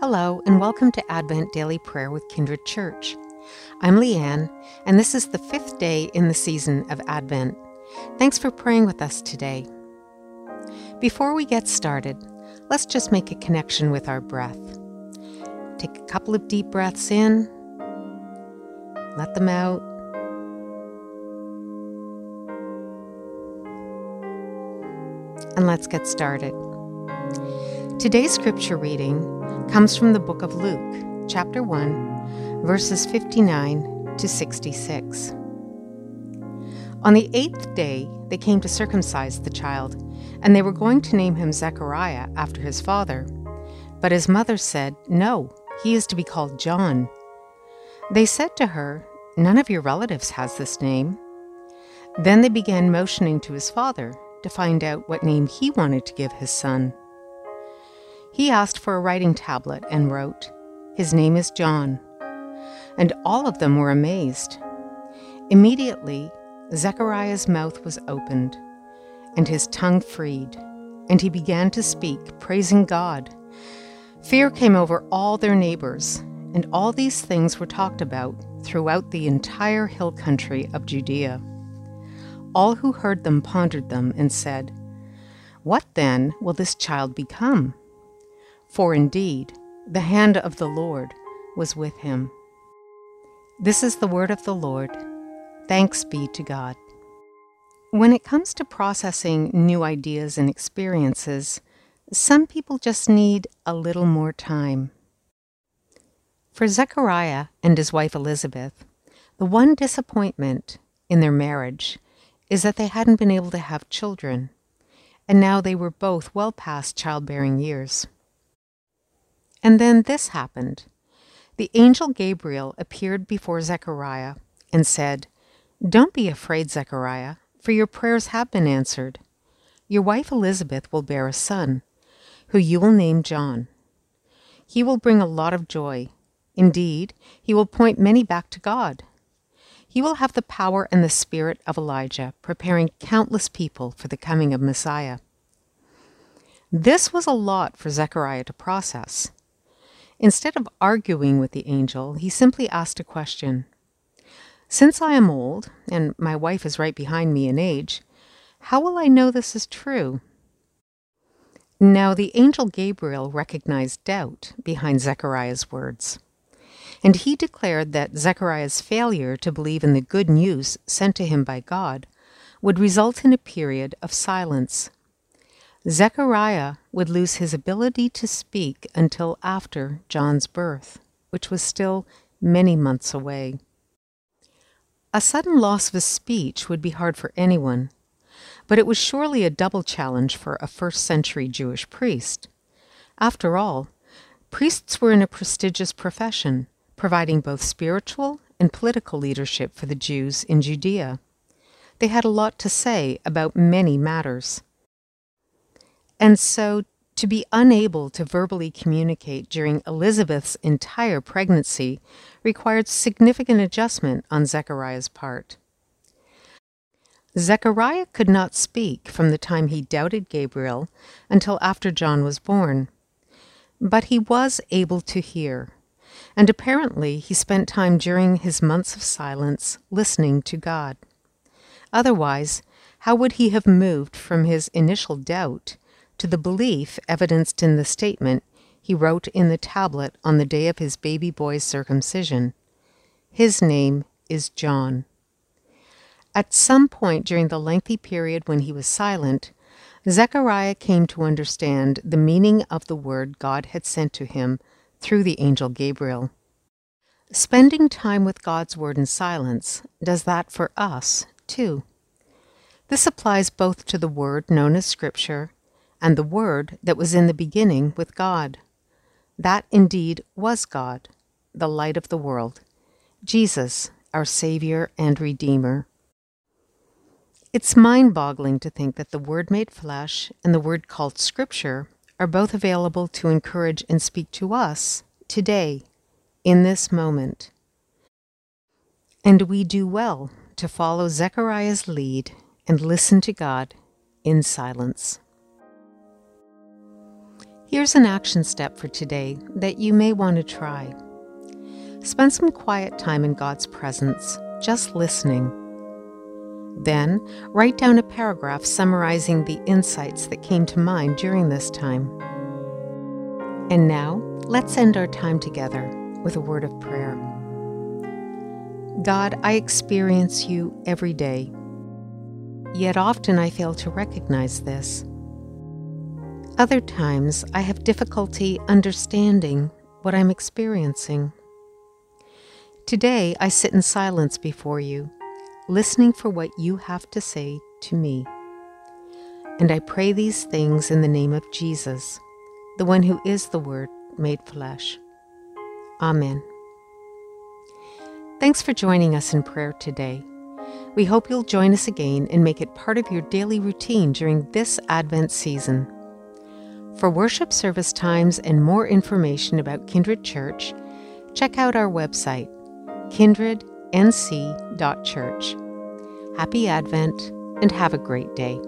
Hello, and welcome to Advent Daily Prayer with Kindred Church. I'm Leanne, and this is the fifth day in the season of Advent. Thanks for praying with us today. Before we get started, let's just make a connection with our breath. Take a couple of deep breaths in, let them out. And let's get started. Today's scripture reading comes from the book of Luke, chapter 1, verses 59 to 66. On the eighth day, they came to circumcise the child, and they were going to name him Zechariah after his father. But his mother said, No, he is to be called John. They said to her, None of your relatives has this name. Then they began motioning to his father to find out what name he wanted to give his son. He asked for a writing tablet and wrote, His name is John. And all of them were amazed. Immediately, Zechariah's mouth was opened, and his tongue freed, and he began to speak, praising God. Fear came over all their neighbors, and all these things were talked about throughout the entire hill country of Judea. All who heard them pondered them and said, What then will this child become? For indeed, the hand of the Lord was with him. This is the word of the Lord. Thanks be to God. When it comes to processing new ideas and experiences, some people just need a little more time. For Zechariah and his wife Elizabeth, the one disappointment in their marriage is that they hadn't been able to have children, and now they were both well past childbearing years. And then this happened. The angel Gabriel appeared before Zechariah and said, Don't be afraid, Zechariah, for your prayers have been answered. Your wife Elizabeth will bear a son, who you will name John. He will bring a lot of joy. Indeed, he will point many back to God. He will have the power and the spirit of Elijah, preparing countless people for the coming of Messiah. This was a lot for Zechariah to process. Instead of arguing with the angel, he simply asked a question. Since I am old, and my wife is right behind me in age, how will I know this is true? Now the angel Gabriel recognized doubt behind Zechariah's words, and he declared that Zechariah's failure to believe in the good news sent to him by God would result in a period of silence. Zechariah would lose his ability to speak until after John's birth, which was still many months away. A sudden loss of speech would be hard for anyone, but it was surely a double challenge for a first century Jewish priest. After all, priests were in a prestigious profession, providing both spiritual and political leadership for the Jews in Judea. They had a lot to say about many matters. And so to be unable to verbally communicate during Elizabeth's entire pregnancy required significant adjustment on Zechariah's part. Zechariah could not speak from the time he doubted Gabriel until after John was born. But he was able to hear, and apparently he spent time during his months of silence listening to God. Otherwise, how would he have moved from his initial doubt to the belief evidenced in the statement he wrote in the tablet on the day of his baby boy's circumcision. His name is John. At some point during the lengthy period when he was silent, Zechariah came to understand the meaning of the word God had sent to him through the angel Gabriel. Spending time with God's word in silence does that for us, too. This applies both to the word known as Scripture and the Word that was in the beginning with God. That indeed was God, the light of the world, Jesus, our Savior and Redeemer. It's mind boggling to think that the Word made flesh and the Word called Scripture are both available to encourage and speak to us today, in this moment. And we do well to follow Zechariah's lead and listen to God in silence. Here's an action step for today that you may want to try. Spend some quiet time in God's presence, just listening. Then, write down a paragraph summarizing the insights that came to mind during this time. And now, let's end our time together with a word of prayer. God, I experience you every day, yet often I fail to recognize this. Other times, I have difficulty understanding what I'm experiencing. Today, I sit in silence before you, listening for what you have to say to me. And I pray these things in the name of Jesus, the one who is the Word made flesh. Amen. Thanks for joining us in prayer today. We hope you'll join us again and make it part of your daily routine during this Advent season. For worship service times and more information about Kindred Church, check out our website kindrednc.church. Happy Advent and have a great day.